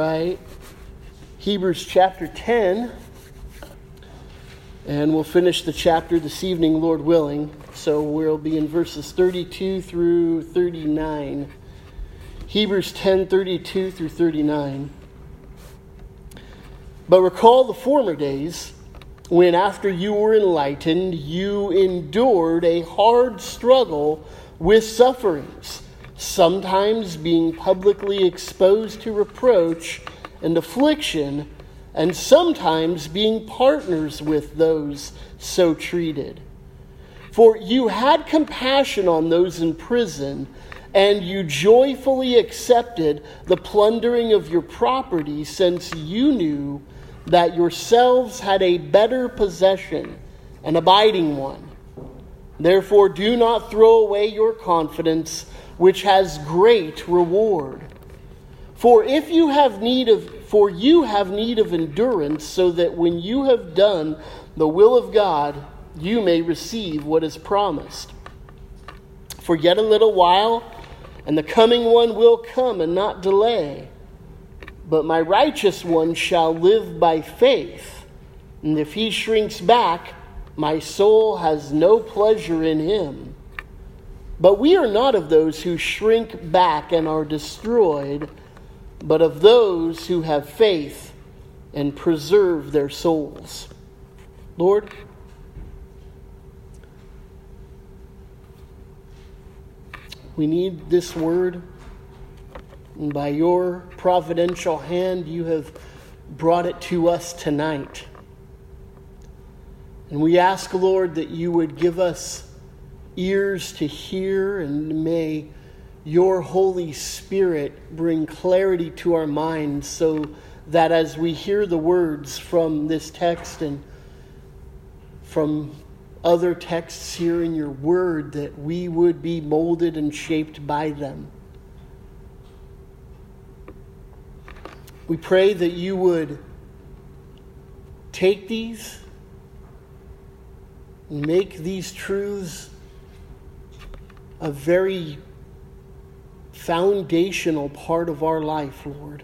right. Hebrews chapter 10. And we'll finish the chapter this evening, Lord willing. So we'll be in verses 32 through 39. Hebrews 10 32 through 39. But recall the former days when, after you were enlightened, you endured a hard struggle with sufferings, sometimes being publicly exposed to reproach and affliction, and sometimes being partners with those so treated. For you had compassion on those in prison, and you joyfully accepted the plundering of your property, since you knew that yourselves had a better possession, an abiding one. Therefore, do not throw away your confidence, which has great reward. For if you have need of for you have need of endurance, so that when you have done the will of God, you may receive what is promised. For yet a little while, and the coming one will come and not delay. But my righteous one shall live by faith, and if he shrinks back, my soul has no pleasure in him. But we are not of those who shrink back and are destroyed, but of those who have faith and preserve their souls. Lord, we need this word. And by your providential hand, you have brought it to us tonight. And we ask, Lord, that you would give us ears to hear, and may your Holy Spirit bring clarity to our minds so that as we hear the words from this text and from other texts here in your word, that we would be molded and shaped by them. We pray that you would take these and make these truths a very foundational part of our life, Lord.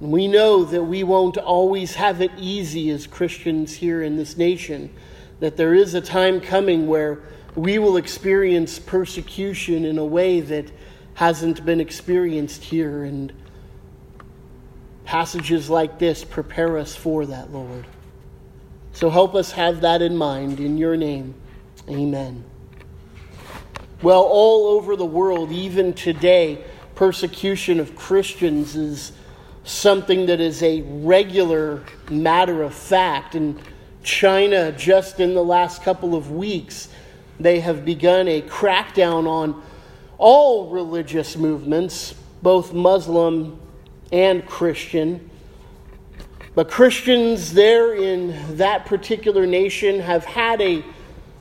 And we know that we won't always have it easy as Christians here in this nation, that there is a time coming where we will experience persecution in a way that hasn't been experienced here. And passages like this prepare us for that, Lord. So help us have that in mind. In your name, amen. Well, all over the world, even today, persecution of Christians is something that is a regular matter of fact. In China, just in the last couple of weeks, they have begun a crackdown on all religious movements, both Muslim and Christian. But Christians there in that particular nation have had a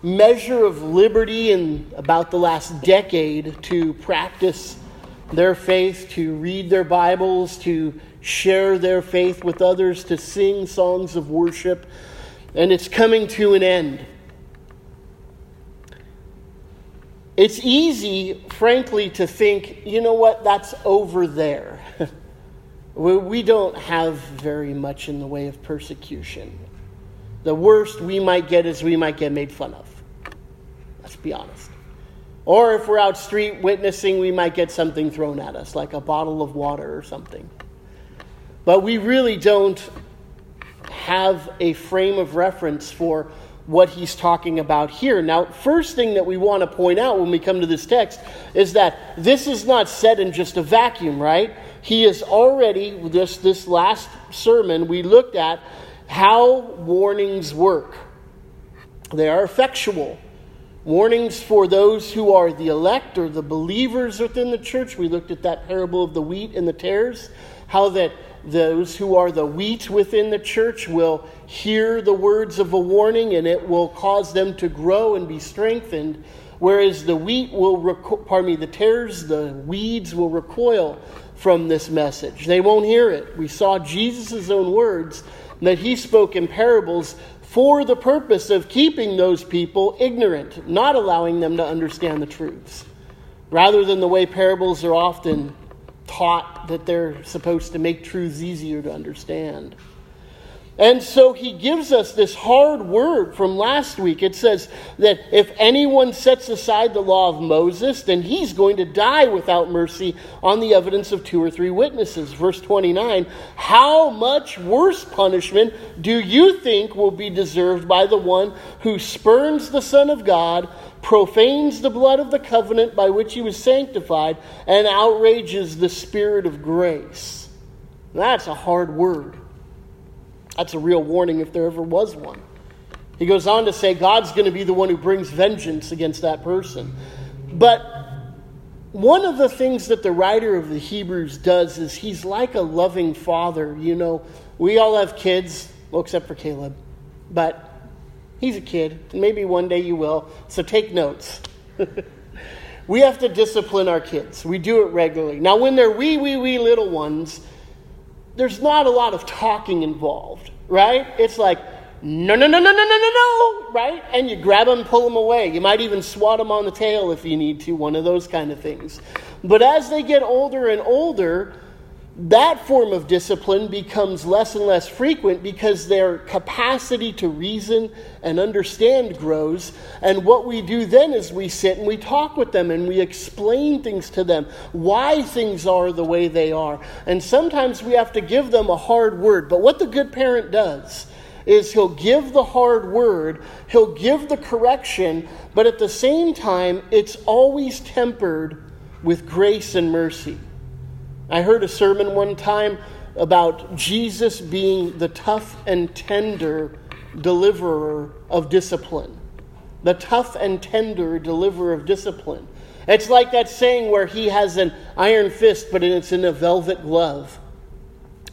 measure of liberty in about the last decade to practice their faith, to read their Bibles, to share their faith with others, to sing songs of worship, and it's coming to an end. It's easy, frankly, to think, you know what, that's over there. we don't have very much in the way of persecution. The worst we might get is we might get made fun of. Let's be honest. Or if we're out street witnessing, we might get something thrown at us, like a bottle of water or something. But we really don't have a frame of reference for what he's talking about here. Now, first thing that we want to point out when we come to this text is that this is not said in just a vacuum, right? He is already, this, this last sermon, we looked at how warnings work. They are effectual warnings for those who are the elect or the believers within the church. We looked at that parable of the wheat and the tares, how that those who are the wheat within the church will hear the words of a warning and it will cause them to grow and be strengthened whereas the wheat will reco- pardon me the tares the weeds will recoil from this message they won't hear it we saw jesus' own words that he spoke in parables for the purpose of keeping those people ignorant, not allowing them to understand the truths. Rather than the way parables are often taught that they're supposed to make truths easier to understand. And so he gives us this hard word from last week. It says that if anyone sets aside the law of Moses, then he's going to die without mercy on the evidence of two or three witnesses. Verse 29 How much worse punishment do you think will be deserved by the one who spurns the Son of God, profanes the blood of the covenant by which he was sanctified, and outrages the Spirit of grace? That's a hard word. That's a real warning if there ever was one. He goes on to say God's going to be the one who brings vengeance against that person. But one of the things that the writer of the Hebrews does is he's like a loving father. You know, we all have kids, well, except for Caleb. But he's a kid. Maybe one day you will. So take notes. we have to discipline our kids. We do it regularly. Now, when they're wee, wee, wee little ones, there's not a lot of talking involved, right? It's like, no, no, no, no, no, no, no, no, right? And you grab them, pull them away. You might even swat them on the tail if you need to, one of those kind of things. But as they get older and older, that form of discipline becomes less and less frequent because their capacity to reason and understand grows. And what we do then is we sit and we talk with them and we explain things to them, why things are the way they are. And sometimes we have to give them a hard word. But what the good parent does is he'll give the hard word, he'll give the correction, but at the same time, it's always tempered with grace and mercy. I heard a sermon one time about Jesus being the tough and tender deliverer of discipline. The tough and tender deliverer of discipline. It's like that saying where he has an iron fist, but it's in a velvet glove.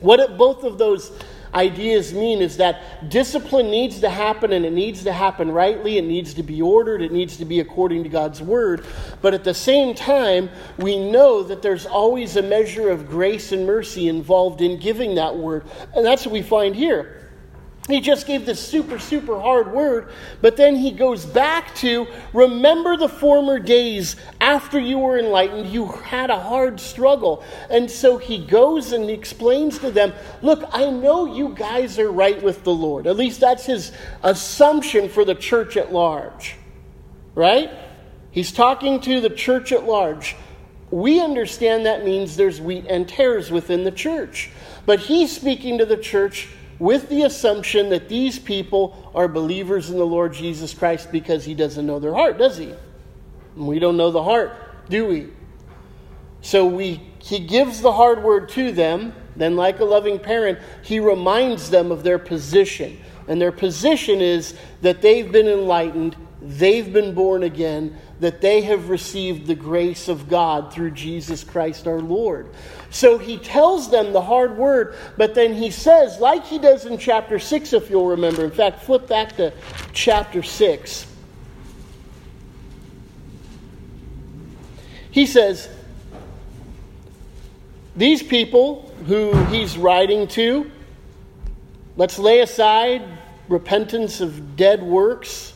What if both of those ideas mean is that discipline needs to happen and it needs to happen rightly. It needs to be ordered. It needs to be according to God's word. But at the same time, we know that there's always a measure of grace and mercy involved in giving that word. And that's what we find here. He just gave this super, super hard word, but then he goes back to remember the former days after you were enlightened, you had a hard struggle. And so he goes and explains to them look, I know you guys are right with the Lord. At least that's his assumption for the church at large, right? He's talking to the church at large. We understand that means there's wheat and tares within the church. But he's speaking to the church with the assumption that these people are believers in the Lord Jesus Christ because he doesn't know their heart, does he? We don't know the heart, do we? So we he gives the hard word to them, then like a loving parent, he reminds them of their position. And their position is that they've been enlightened, they've been born again, that they have received the grace of God through Jesus Christ our Lord. So he tells them the hard word, but then he says, like he does in chapter 6, if you'll remember. In fact, flip back to chapter 6. He says, These people who he's writing to, let's lay aside repentance of dead works.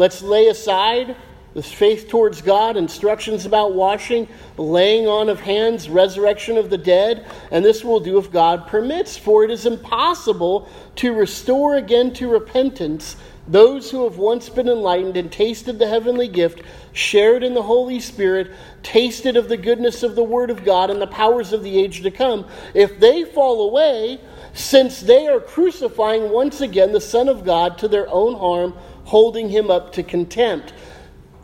Let's lay aside the faith towards God, instructions about washing, laying on of hands, resurrection of the dead, and this will do if God permits, for it is impossible to restore again to repentance those who have once been enlightened and tasted the heavenly gift, shared in the Holy Spirit, tasted of the goodness of the Word of God and the powers of the age to come, if they fall away, since they are crucifying once again the Son of God to their own harm, holding him up to contempt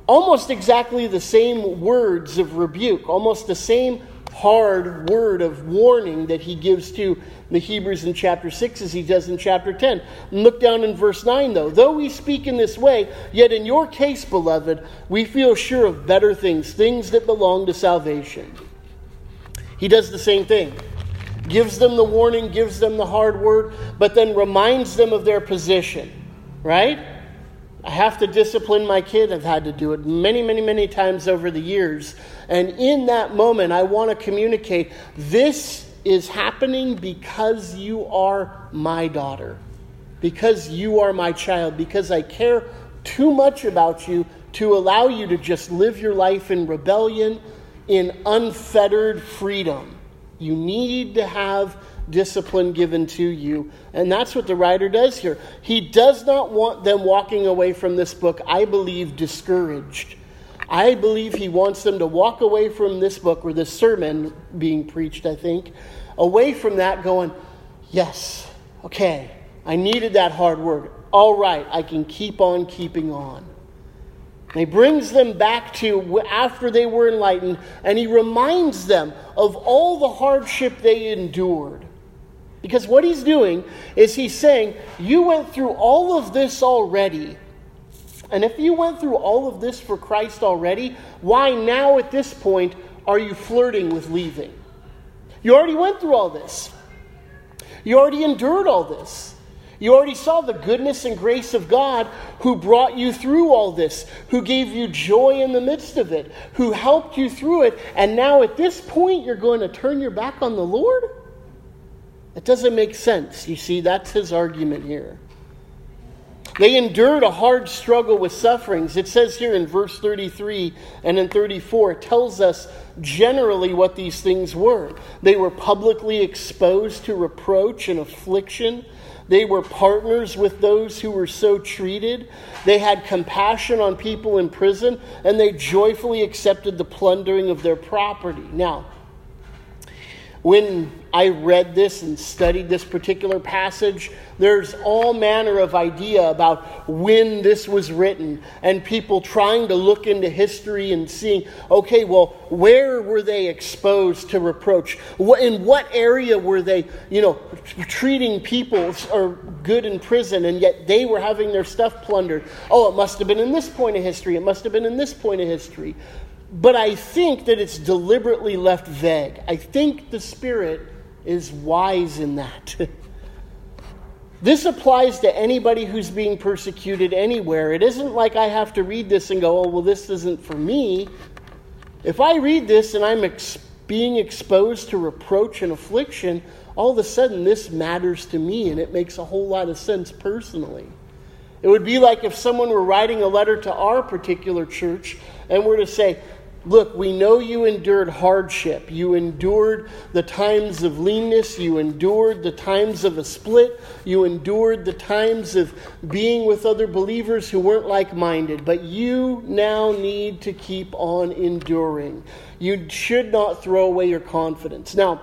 almost exactly the same words of rebuke, almost the same hard word of warning that he gives to the Hebrews in chapter 6 as he does in chapter 10. look down in verse 9, though. Though we speak in this way, yet in your case, beloved, we feel sure of better things, things that belong to salvation. He does the same thing. Gives them the warning, gives them the hard word, but then reminds them of their position, right? I have to discipline my kid. I've had to do it many, many, many times over the years. And in that moment, I want to communicate this is happening because you are my daughter, because you are my child, because I care too much about you to allow you to just live your life in rebellion, in unfettered freedom. You need to have discipline given to you. And that's what the writer does here. He does not want them walking away from this book, I believe, discouraged. I believe he wants them to walk away from this book or this sermon being preached, I think, away from that going, yes, okay, I needed that hard work. All right, I can keep on keeping on. And he brings them back to after they were enlightened, and he reminds them of all the hardship they endured. Because what he's doing is he's saying, You went through all of this already. And if you went through all of this for Christ already, why now at this point are you flirting with leaving? You already went through all this. You already endured all this. You already saw the goodness and grace of God who brought you through all this, who gave you joy in the midst of it, who helped you through it. And now at this point, you're going to turn your back on the Lord? It doesn't make sense. You see, that's his argument here. They endured a hard struggle with sufferings. It says here in verse 33 and in 34, it tells us generally what these things were. They were publicly exposed to reproach and affliction. They were partners with those who were so treated. They had compassion on people in prison, and they joyfully accepted the plundering of their property. Now, when I read this and studied this particular passage, there's all manner of idea about when this was written and people trying to look into history and seeing, okay, well, where were they exposed to reproach? In what area were they, you know, treating people or good in prison and yet they were having their stuff plundered? Oh, it must have been in this point of history. It must have been in this point of history. But I think that it's deliberately left vague. I think the Spirit is wise in that. this applies to anybody who's being persecuted anywhere. It isn't like I have to read this and go, oh, well, this isn't for me. If I read this and I'm ex- being exposed to reproach and affliction, all of a sudden this matters to me and it makes a whole lot of sense personally. It would be like if someone were writing a letter to our particular church and were to say, Look, we know you endured hardship. You endured the times of leanness. You endured the times of a split. You endured the times of being with other believers who weren't like minded. But you now need to keep on enduring. You should not throw away your confidence. Now,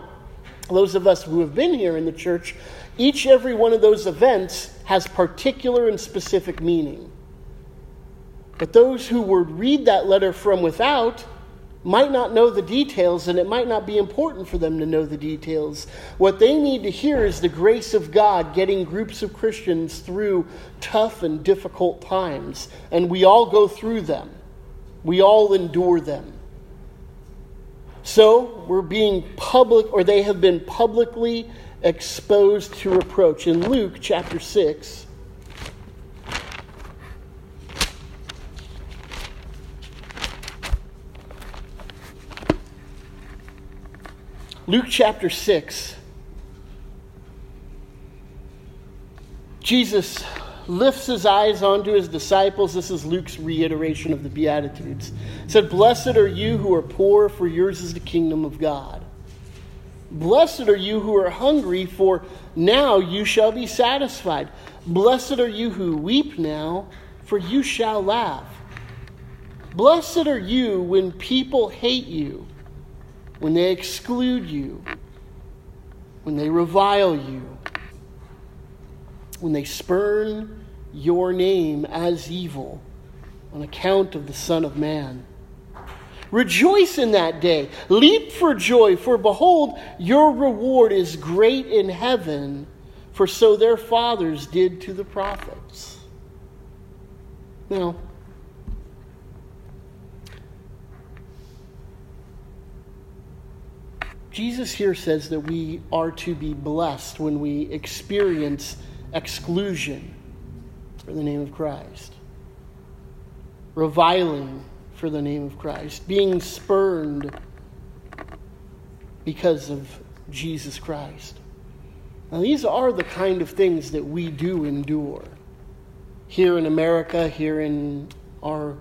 those of us who have been here in the church, each every one of those events has particular and specific meaning. But those who would read that letter from without, might not know the details, and it might not be important for them to know the details. What they need to hear is the grace of God getting groups of Christians through tough and difficult times. And we all go through them, we all endure them. So we're being public, or they have been publicly exposed to reproach. In Luke chapter 6, Luke chapter 6. Jesus lifts his eyes onto his disciples. This is Luke's reiteration of the Beatitudes. Said, Blessed are you who are poor, for yours is the kingdom of God. Blessed are you who are hungry, for now you shall be satisfied. Blessed are you who weep now, for you shall laugh. Blessed are you when people hate you when they exclude you, when they revile you, when they spurn your name as evil on account of the Son of Man. Rejoice in that day. Leap for joy, for behold, your reward is great in heaven, for so their fathers did to the prophets. Now, Jesus here says that we are to be blessed when we experience exclusion for the name of Christ, reviling for the name of Christ, being spurned because of Jesus Christ. Now, these are the kind of things that we do endure here in America, here in our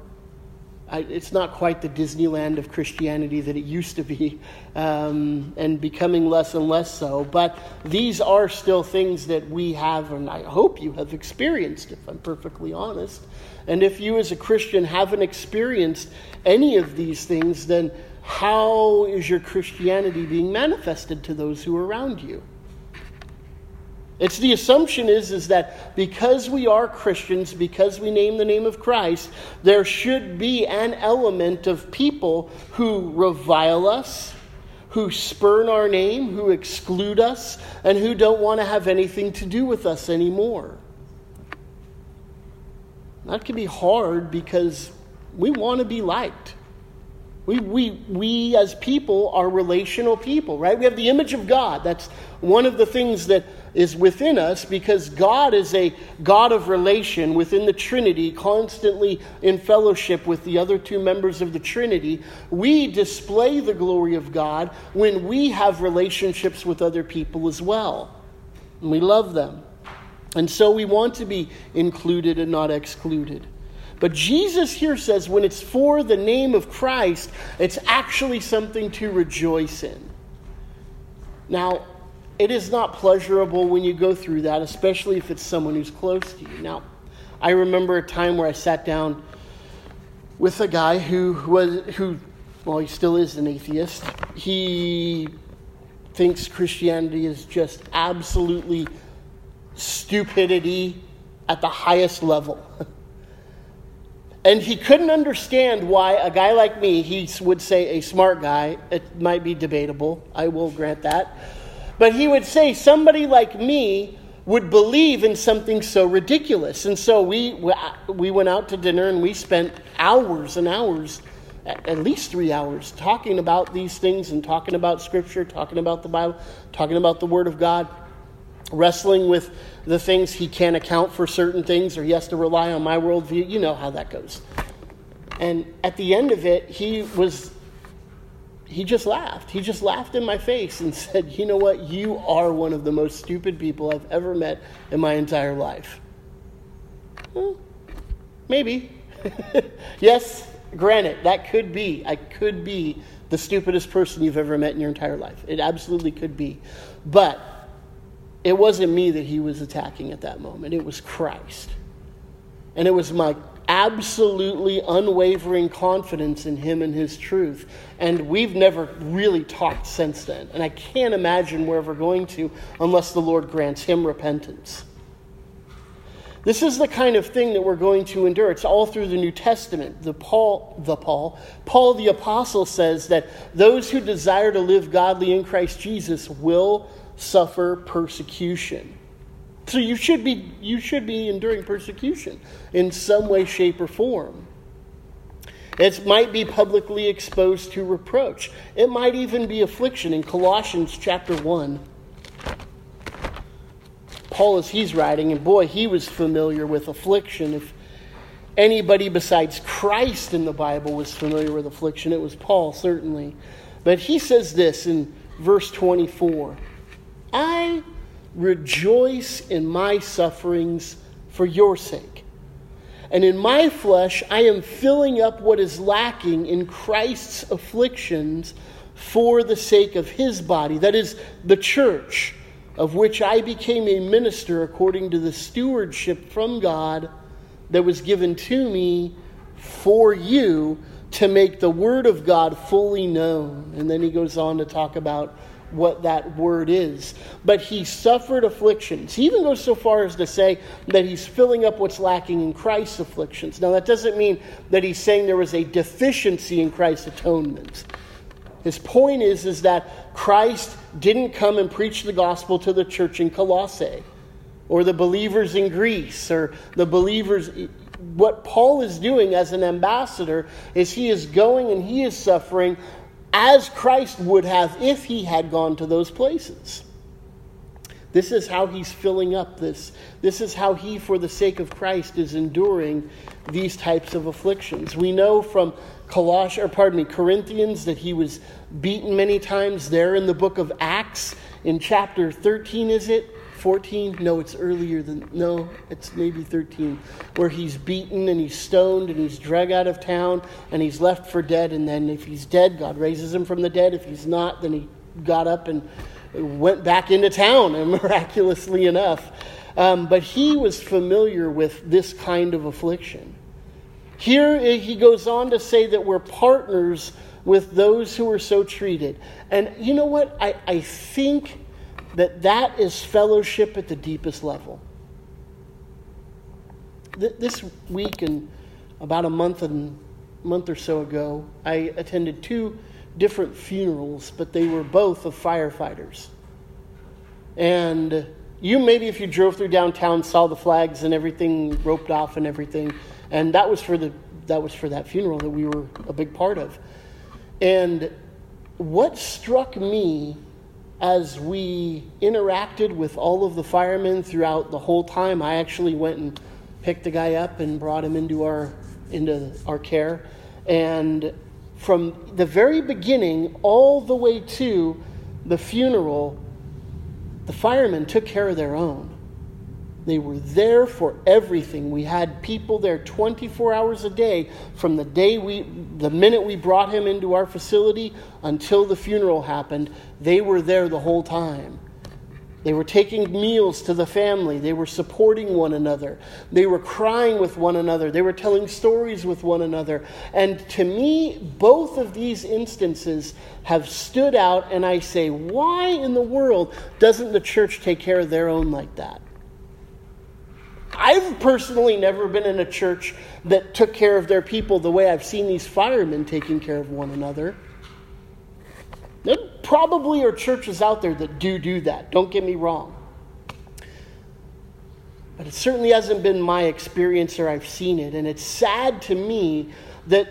I, it's not quite the Disneyland of Christianity that it used to be, um, and becoming less and less so. But these are still things that we have, and I hope you have experienced, if I'm perfectly honest. And if you, as a Christian, haven't experienced any of these things, then how is your Christianity being manifested to those who are around you? It's the assumption is, is that because we are Christians, because we name the name of Christ, there should be an element of people who revile us, who spurn our name, who exclude us, and who don't want to have anything to do with us anymore. That can be hard because we want to be liked. We, we, we as people are relational people, right? We have the image of God. That's one of the things that is within us because God is a God of relation within the Trinity, constantly in fellowship with the other two members of the Trinity. We display the glory of God when we have relationships with other people as well. And we love them. And so we want to be included and not excluded. But Jesus here says when it's for the name of Christ, it's actually something to rejoice in. Now, it is not pleasurable when you go through that, especially if it's someone who's close to you. Now, I remember a time where I sat down with a guy who was who well, he still is an atheist. He thinks Christianity is just absolutely stupidity at the highest level. And he couldn't understand why a guy like me, he would say a smart guy, it might be debatable, I will grant that. But he would say somebody like me would believe in something so ridiculous. And so we, we uh, went out to dinner and we spent hours and hours, at least three hours, talking about these things and talking about Scripture, talking about the Bible, talking about the Word of God, wrestling with the things he can't account for certain things or he has to rely on my worldview. You know how that goes. And at the end of it, he was, he just laughed. He just laughed in my face and said, You know what? You are one of the most stupid people I've ever met in my entire life. Well, maybe. yes, granted, that could be. I could be the stupidest person you've ever met in your entire life. It absolutely could be. But it wasn't me that he was attacking at that moment, it was Christ. And it was my absolutely unwavering confidence in him and his truth. And we've never really talked since then. And I can't imagine where we're going to unless the Lord grants him repentance. This is the kind of thing that we're going to endure. It's all through the New Testament. The Paul, the Paul, Paul the apostle says that those who desire to live godly in Christ Jesus will suffer persecution. So you should be you should be enduring persecution in some way, shape, or form. It might be publicly exposed to reproach. It might even be affliction. In Colossians chapter 1, Paul, as he's writing, and boy, he was familiar with affliction. If anybody besides Christ in the Bible was familiar with affliction, it was Paul, certainly. But he says this in verse 24 I rejoice in my sufferings for your sake. And in my flesh, I am filling up what is lacking in Christ's afflictions for the sake of his body, that is, the church, of which I became a minister according to the stewardship from God that was given to me for you to make the word of God fully known. And then he goes on to talk about what that word is. But he suffered afflictions. He even goes so far as to say that he's filling up what's lacking in Christ's afflictions. Now, that doesn't mean that he's saying there was a deficiency in Christ's atonement. His point is, is that Christ didn't come and preach the gospel to the church in Colossae or the believers in Greece or the believers. What Paul is doing as an ambassador is he is going and he is suffering as Christ would have if he had gone to those places. This is how he's filling up this. This is how he, for the sake of Christ, is enduring these types of afflictions. We know from Colossians, or pardon me, Corinthians that he was beaten many times there in the book of Acts in chapter 13, is it? 14? No, it's earlier than, no, it's maybe 13, where he's beaten and he's stoned and he's dragged out of town and he's left for dead. And then if he's dead, God raises him from the dead. If he's not, then he got up and went back into town, and miraculously enough. Um, but he was familiar with this kind of affliction. Here he goes on to say that we're partners with those who are so treated. And you know what? I, I think that that is fellowship at the deepest level. This week and about a month and month or so ago, I attended two different funerals, but they were both of firefighters. And you maybe if you drove through downtown saw the flags and everything roped off and everything, and that was for the that was for that funeral that we were a big part of. And what struck me as we interacted with all of the firemen throughout the whole time, I actually went and picked the guy up and brought him into our into our care. And from the very beginning all the way to the funeral, the firemen took care of their own. They were there for everything. We had people there 24 hours a day from the day we, the minute we brought him into our facility until the funeral happened. They were there the whole time. They were taking meals to the family. They were supporting one another. They were crying with one another. They were telling stories with one another. And to me, both of these instances have stood out, and I say, why in the world doesn't the church take care of their own like that? I've personally never been in a church that took care of their people the way I've seen these firemen taking care of one another. There probably are churches out there that do do that, don't get me wrong. But it certainly hasn't been my experience or I've seen it. And it's sad to me that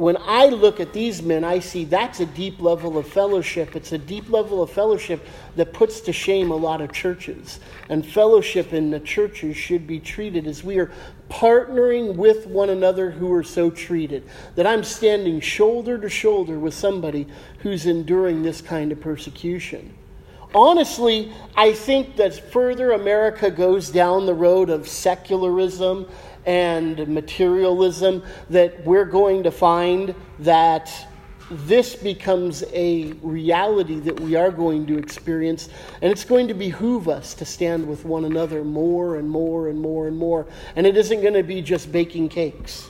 when I look at these men, I see that's a deep level of fellowship. It's a deep level of fellowship that puts to shame a lot of churches. And fellowship in the churches should be treated as we are partnering with one another who are so treated. That I'm standing shoulder to shoulder with somebody who's enduring this kind of persecution. Honestly, I think that further America goes down the road of secularism and materialism that we're going to find that this becomes a reality that we are going to experience, and it's going to behoove us to stand with one another more and more and more and more. And it isn't going to be just baking cakes,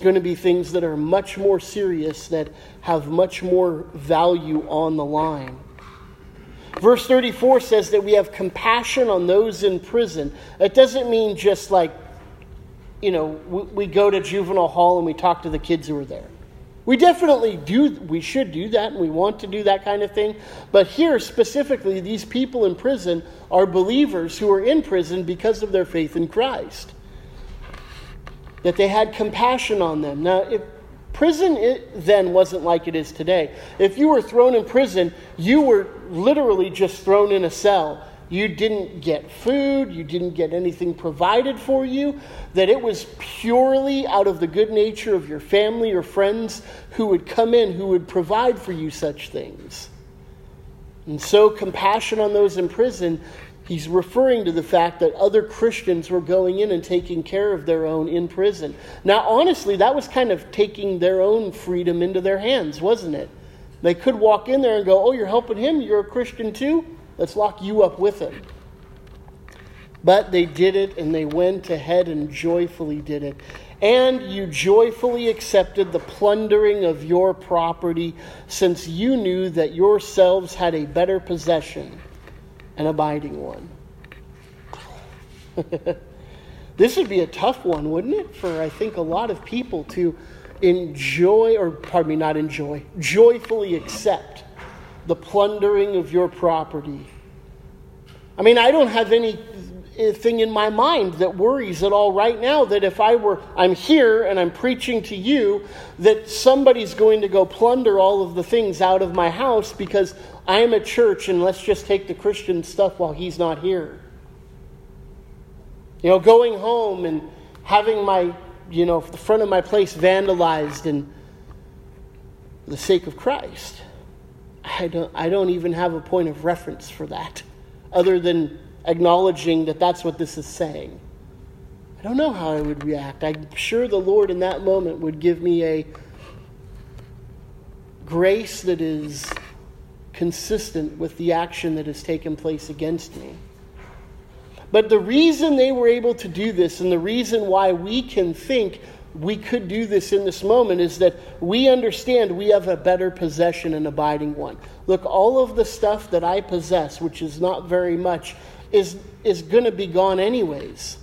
going to be things that are much more serious, that have much more value on the line. Verse 34 says that we have compassion on those in prison. It doesn't mean just like, you know, we, we go to juvenile hall and we talk to the kids who are there. We definitely do, we should do that, and we want to do that kind of thing. But here, specifically, these people in prison are believers who are in prison because of their faith in Christ. That they had compassion on them. Now, if Prison then wasn't like it is today. If you were thrown in prison, you were literally just thrown in a cell. You didn't get food, you didn't get anything provided for you, that it was purely out of the good nature of your family or friends who would come in, who would provide for you such things. And so, compassion on those in prison He's referring to the fact that other Christians were going in and taking care of their own in prison. Now, honestly, that was kind of taking their own freedom into their hands, wasn't it? They could walk in there and go, Oh, you're helping him? You're a Christian too? Let's lock you up with him. But they did it and they went ahead and joyfully did it. And you joyfully accepted the plundering of your property, since you knew that yourselves had a better possession an abiding one. this would be a tough one, wouldn't it, for I think a lot of people to enjoy, or pardon me, not enjoy, joyfully accept the plundering of your property. I mean, I don't have anything eh, in my mind that worries at all right now that if I were, I'm here and I'm preaching to you, that somebody's going to go plunder all of the things out of my house because I'm at church and let's just take the Christian stuff while he's not here. You know, going home and having my, you know, the front of my place vandalized and the sake of Christ. I don't, I don't even have a point of reference for that other than acknowledging that that's what this is saying. I don't know how I would react. I'm sure the Lord in that moment would give me a grace that is consistent with the action that has taken place against me. But the reason they were able to do this and the reason why we can think we could do this in this moment is that we understand we have a better possession and abiding one. Look, all of the stuff that I possess, which is not very much, is, is going to be gone anyways.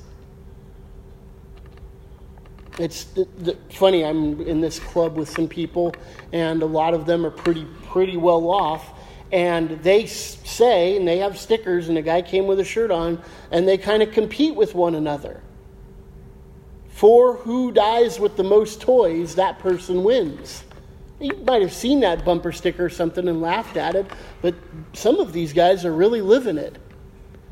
It's the, the, funny, I'm in this club with some people, and a lot of them are pretty, pretty well off. And they say, and they have stickers, and a guy came with a shirt on, and they kind of compete with one another. For who dies with the most toys, that person wins. You might have seen that bumper sticker or something and laughed at it, but some of these guys are really living it.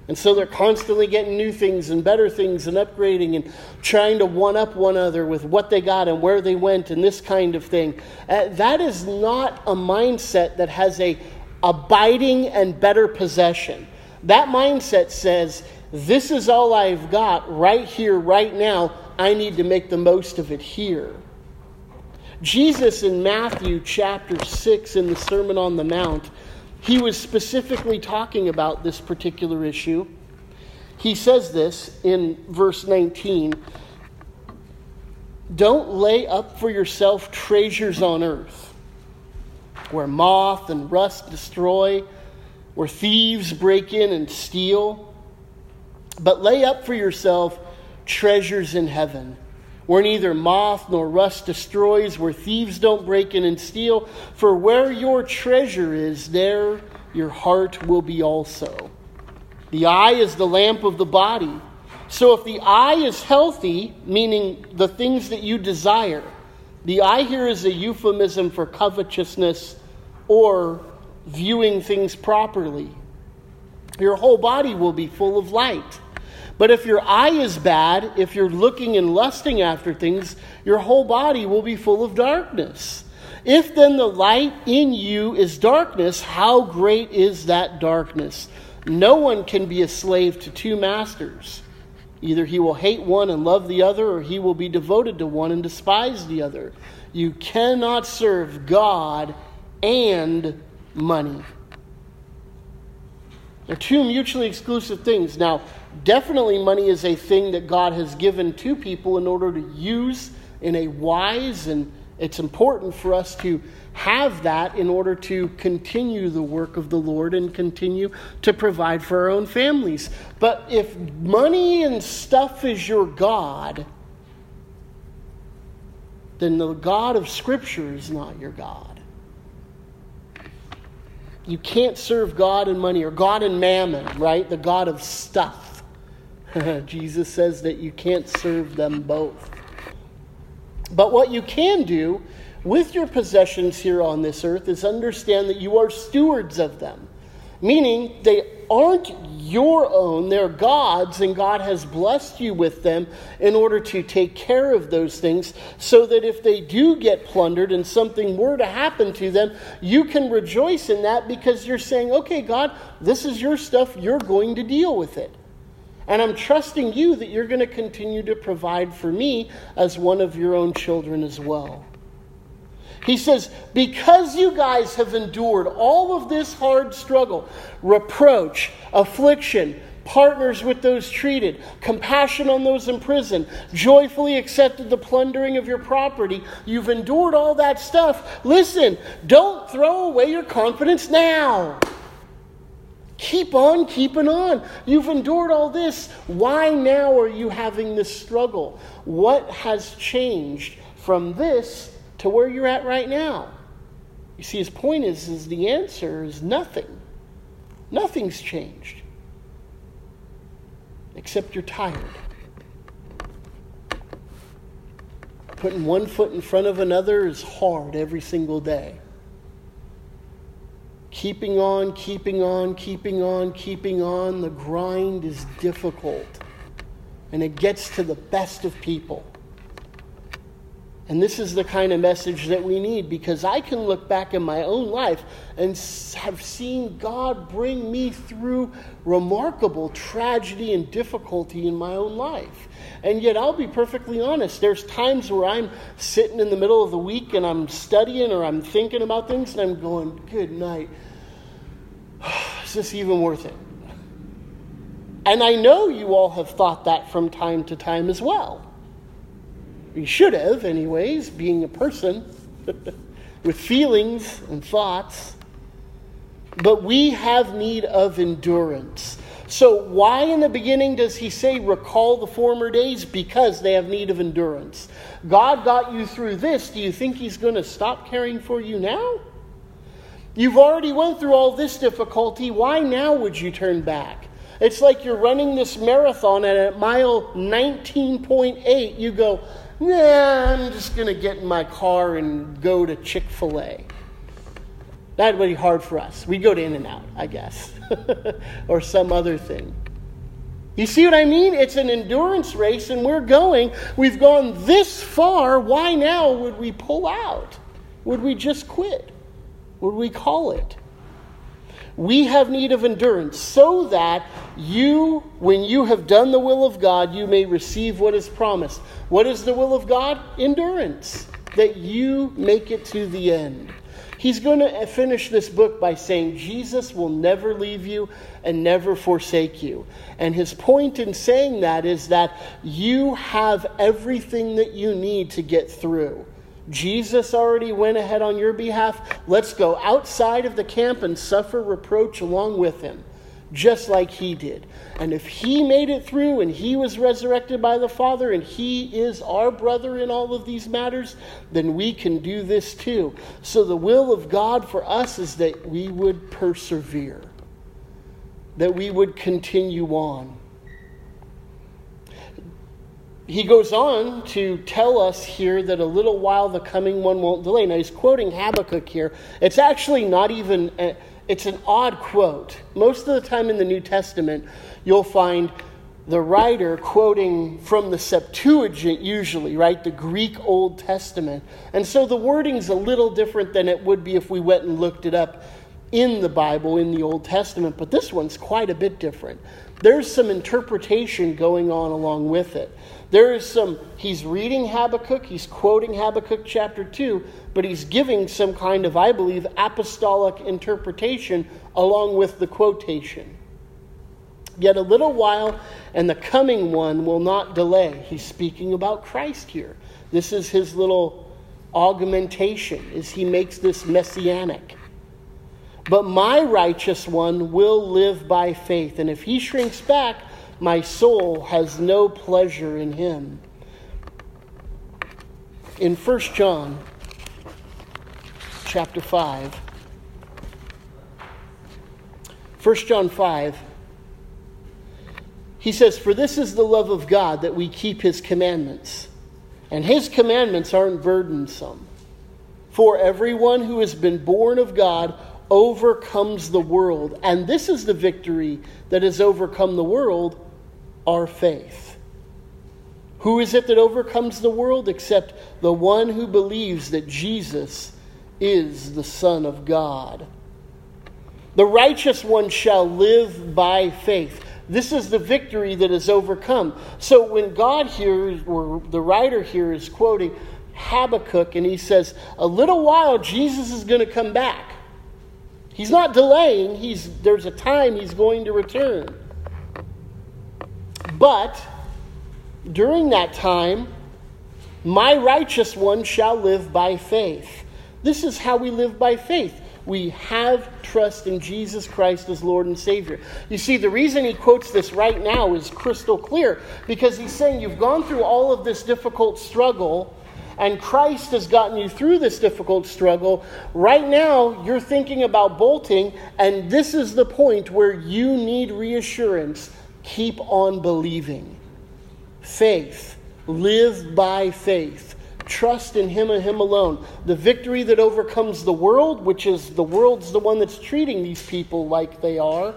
And so they're constantly getting new things and better things and upgrading and trying to one up one another with what they got and where they went and this kind of thing. Uh, that is not a mindset that has a abiding and better possession. That mindset says, This is all I've got right here, right now. I need to make the most of it here. Jesus in Matthew chapter 6 in the Sermon on the Mount, he was specifically talking about this particular issue. He says this in verse 19 Don't lay up for yourself treasures on earth, where moth and rust destroy, where thieves break in and steal, but lay up for yourself treasures in heaven, where neither moth nor rust destroys, where thieves don't break in and steal. For where your treasure is, there your heart will be also. The eye is the lamp of the body. So if the eye is healthy, meaning the things that you desire, the eye here is a euphemism for covetousness or viewing things properly. Your whole body will be full of light. But if your eye is bad, if you're looking and lusting after things, your whole body will be full of darkness. If then the light in you is darkness, how great is that darkness? No one can be a slave to two masters. Either he will hate one and love the other, or he will be devoted to one and despise the other. You cannot serve God and money. They're two mutually exclusive things. Now, definitely money is a thing that God has given to people in order to use in a wise and it's important for us to have that in order to continue the work of the Lord and continue to provide for our own families. But if money and stuff is your God, then the God of Scripture is not your God. You can't serve God and money or God and mammon, right? The God of stuff. Jesus says that you can't serve them both. But what you can do with your possessions here on this earth is understand that you are stewards of them, meaning they aren't your own, they're God's, and God has blessed you with them in order to take care of those things so that if they do get plundered and something were to happen to them, you can rejoice in that because you're saying, okay, God, this is your stuff, you're going to deal with it. And I'm trusting you that you're going to continue to provide for me as one of your own children as well. He says, Because you guys have endured all of this hard struggle, reproach, affliction, partners with those treated, compassion on those in prison, joyfully accepted the plundering of your property, you've endured all that stuff. Listen, don't throw away your confidence now. Keep on keeping on. You've endured all this. Why now are you having this struggle? What has changed from this to where you're at right now? You see, his point is, is the answer is nothing. Nothing's changed. Except you're tired. Putting one foot in front of another is hard every single day keeping on, keeping on, keeping on, keeping on. The grind is difficult. And it gets to the best of people. And this is the kind of message that we need because I can look back in my own life and have seen God bring me through remarkable tragedy and difficulty in my own life. And yet, I'll be perfectly honest, there's times where I'm sitting in the middle of the week and I'm studying or I'm thinking about things and I'm going, Good night. Is this even worth it? And I know you all have thought that from time to time as well. You should have, anyways, being a person with feelings and thoughts. But we have need of endurance. So, why in the beginning does he say, recall the former days? Because they have need of endurance. God got you through this. Do you think he's going to stop caring for you now? You've already went through all this difficulty. Why now would you turn back? It's like you're running this marathon and at mile 19.8 you go, nah, I'm just going to get in my car and go to Chick fil A. That would be hard for us. We'd go to In and Out, I guess, or some other thing. You see what I mean? It's an endurance race, and we're going. We've gone this far. Why now would we pull out? Would we just quit? What would we call it? We have need of endurance so that you, when you have done the will of God, you may receive what is promised. What is the will of God? Endurance, that you make it to the end. He's going to finish this book by saying Jesus will never leave you and never forsake you. And his point in saying that is that you have everything that you need to get through. Jesus already went ahead on your behalf. Let's go outside of the camp and suffer reproach along with him, just like he did. And if he made it through and he was resurrected by the Father and he is our brother in all of these matters, then we can do this too. So the will of God for us is that we would persevere, that we would continue on he goes on to tell us here that a little while the coming one won't delay. Now he's quoting Habakkuk here. It's actually not even, a, it's an odd quote. Most of the time in the New Testament, you'll find the writer quoting from the Septuagint, usually, right? The Greek Old Testament. And so the wording's a little different than it would be if we went and looked it up in the Bible, in the Old Testament. But this one's quite a bit different. There's some interpretation going on along with it. There is some, he's reading Habakkuk, he's quoting Habakkuk chapter 2, but he's giving some kind of, I believe, apostolic interpretation along with the quotation. Yet a little while, and the coming one will not delay. He's speaking about Christ here. This is his little augmentation, as he makes this messianic. But my righteous one will live by faith, and if he shrinks back, my soul has no pleasure in him. In 1 John chapter 5, 1 John 5, he says, For this is the love of God that we keep his commandments. And his commandments aren't burdensome. For everyone who has been born of God overcomes the world. And this is the victory that has overcome the world our faith. Who is it that overcomes the world except the one who believes that Jesus is the Son of God? The righteous one shall live by faith. This is the victory that is overcome. So when God here, or the writer here is quoting Habakkuk, and he says, A little while Jesus is going to come back. He's not delaying, he's, there's a time he's going to return. But during that time, my righteous one shall live by faith. This is how we live by faith. We have trust in Jesus Christ as Lord and Savior. You see, the reason he quotes this right now is crystal clear because he's saying you've gone through all of this difficult struggle and Christ has gotten you through this difficult struggle. Right now, you're thinking about bolting, and this is the point where you need reassurance Keep on believing. Faith. Live by faith. Trust in Him and Him alone. The victory that overcomes the world, which is the world's the one that's treating these people like they are,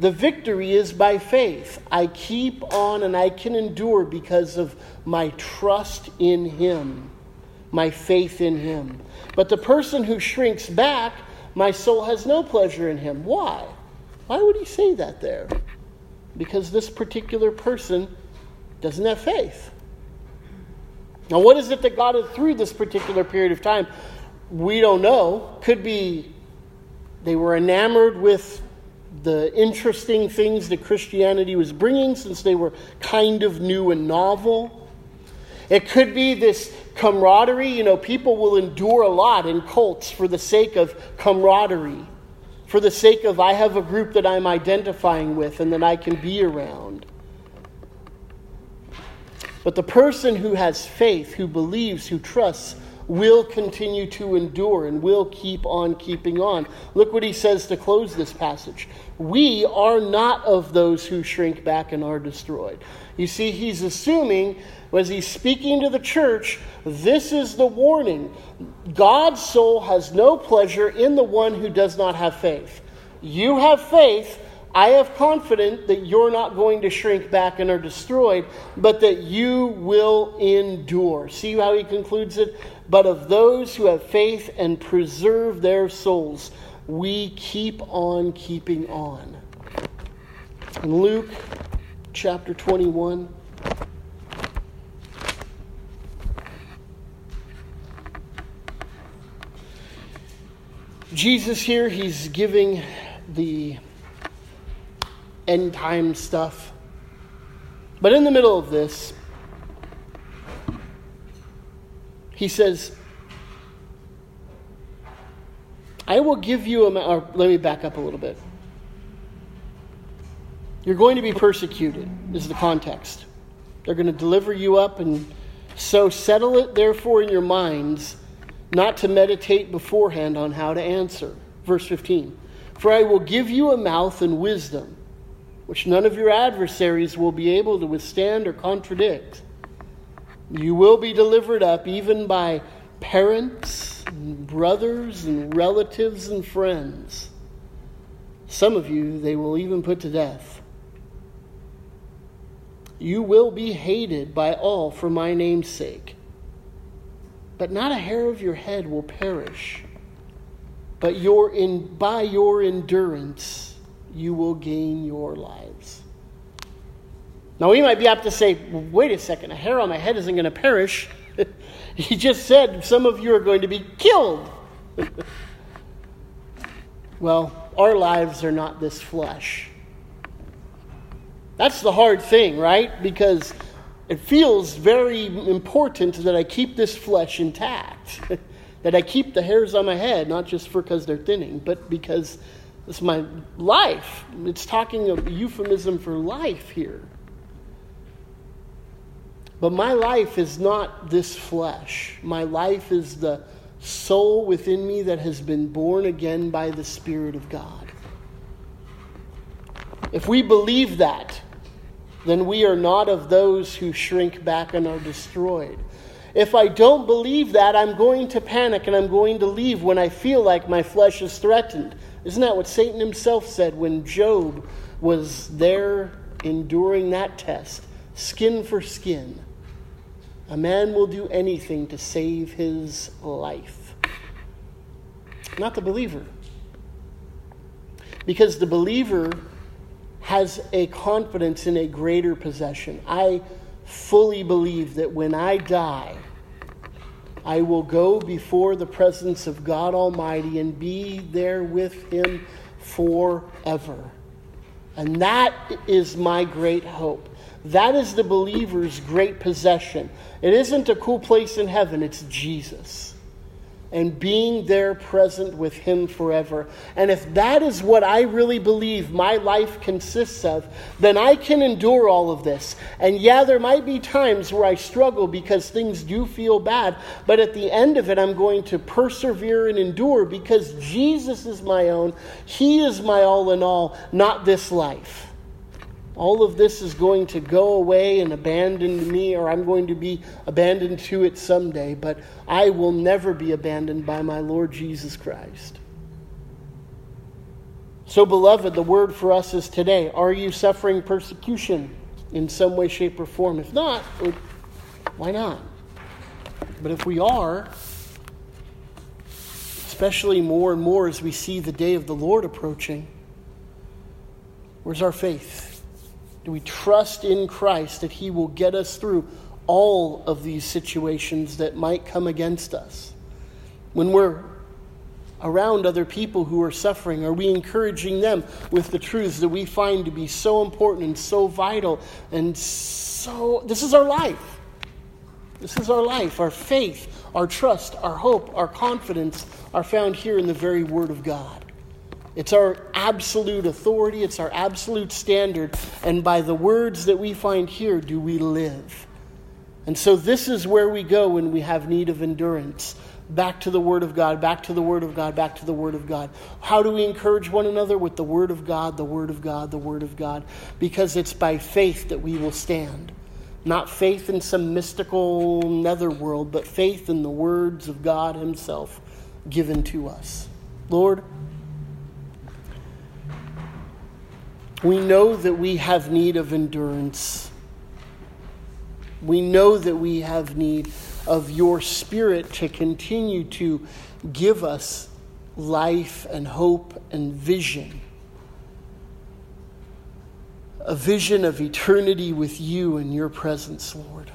the victory is by faith. I keep on and I can endure because of my trust in Him. My faith in him. But the person who shrinks back, my soul has no pleasure in him. Why? Why would he say that there? Because this particular person doesn't have faith. Now, what is it that got it through this particular period of time? We don't know. Could be they were enamored with the interesting things that Christianity was bringing since they were kind of new and novel. It could be this camaraderie. You know, people will endure a lot in cults for the sake of camaraderie, for the sake of I have a group that I'm identifying with and that I can be around. But the person who has faith, who believes, who trusts, will continue to endure and will keep on keeping on. Look what he says to close this passage. We are not of those who shrink back and are destroyed. You see, he's assuming, as he's speaking to the church, this is the warning. God's soul has no pleasure in the one who does not have faith. You have faith, I have confidence that you're not going to shrink back and are destroyed, but that you will endure. See how he concludes it? But of those who have faith and preserve their souls, we keep on keeping on. In Luke chapter 21, Jesus here, he's giving the end time stuff. But in the middle of this, he says, I will give you a. Or let me back up a little bit. You're going to be persecuted, is the context. They're going to deliver you up, and so settle it, therefore, in your minds not to meditate beforehand on how to answer. Verse 15 For I will give you a mouth and wisdom which none of your adversaries will be able to withstand or contradict. You will be delivered up even by parents, and brothers, and relatives, and friends. Some of you they will even put to death. You will be hated by all for my name's sake. But not a hair of your head will perish. But your in, by your endurance, you will gain your lives. Now, we might be apt to say, wait a second, a hair on my head isn't going to perish. he just said some of you are going to be killed. well, our lives are not this flesh. That's the hard thing, right? Because it feels very important that I keep this flesh intact, that I keep the hairs on my head, not just because they're thinning, but because it's my life. It's talking of euphemism for life here. But my life is not this flesh. My life is the soul within me that has been born again by the Spirit of God. If we believe that, then we are not of those who shrink back and are destroyed. If I don't believe that, I'm going to panic and I'm going to leave when I feel like my flesh is threatened. Isn't that what Satan himself said when Job was there enduring that test? Skin for skin. A man will do anything to save his life. Not the believer. Because the believer has a confidence in a greater possession. I fully believe that when I die, I will go before the presence of God Almighty and be there with Him forever. And that is my great hope. That is the believer's great possession. It isn't a cool place in heaven, it's Jesus and being there present with Him forever. And if that is what I really believe my life consists of, then I can endure all of this. And yeah, there might be times where I struggle because things do feel bad, but at the end of it, I'm going to persevere and endure because Jesus is my own. He is my all in all, not this life all of this is going to go away and abandon me, or I'm going to be abandoned to it someday, but I will never be abandoned by my Lord Jesus Christ. So, beloved, the word for us is today are you suffering persecution in some way, shape, or form? If not, why not? But if we are, especially more and more as we see the day of the Lord approaching, where's our faith? Do we trust in Christ that He will get us through all of these situations that might come against us? When we're around other people who are suffering? Are we encouraging them with the truths that we find to be so important and so vital and so. This is our life. This is our life. Our faith, our trust, our hope, our confidence are found here in the very Word of God. It's our absolute authority, it's our absolute standard, and by the words that we find here do we live. And so, this is where we go when we have need of endurance back to the Word of God, back to the Word of God, back to the Word of God. How do we encourage one another? With the Word of God, the Word of God, the Word of God. Because it's by faith that we will stand. Not faith in some mystical netherworld, but faith in the words of God Himself given to us. Lord, we know that we have need of endurance. We know that we have need of your Spirit to continue to give us life and hope and vision. A vision of eternity with you in your presence, Lord.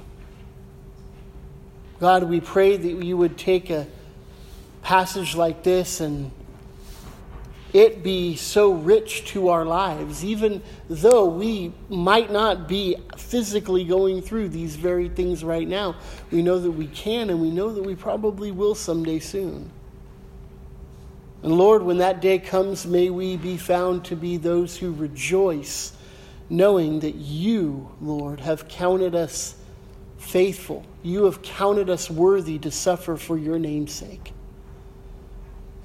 God, we pray that you would take a passage like this and it be so rich to our lives, even though we might not be physically going through these very things right now. We know that we can, and we know that we probably will someday soon. And Lord, when that day comes, may we be found to be those who rejoice, knowing that you, Lord, have counted us faithful. You have counted us worthy to suffer for your name's sake.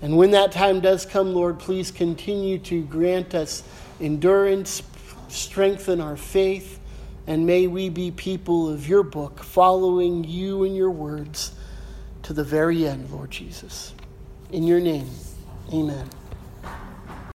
And when that time does come, Lord, please continue to grant us endurance, strengthen our faith, and may we be people of your book, following you and your words to the very end, Lord Jesus. In your name, amen.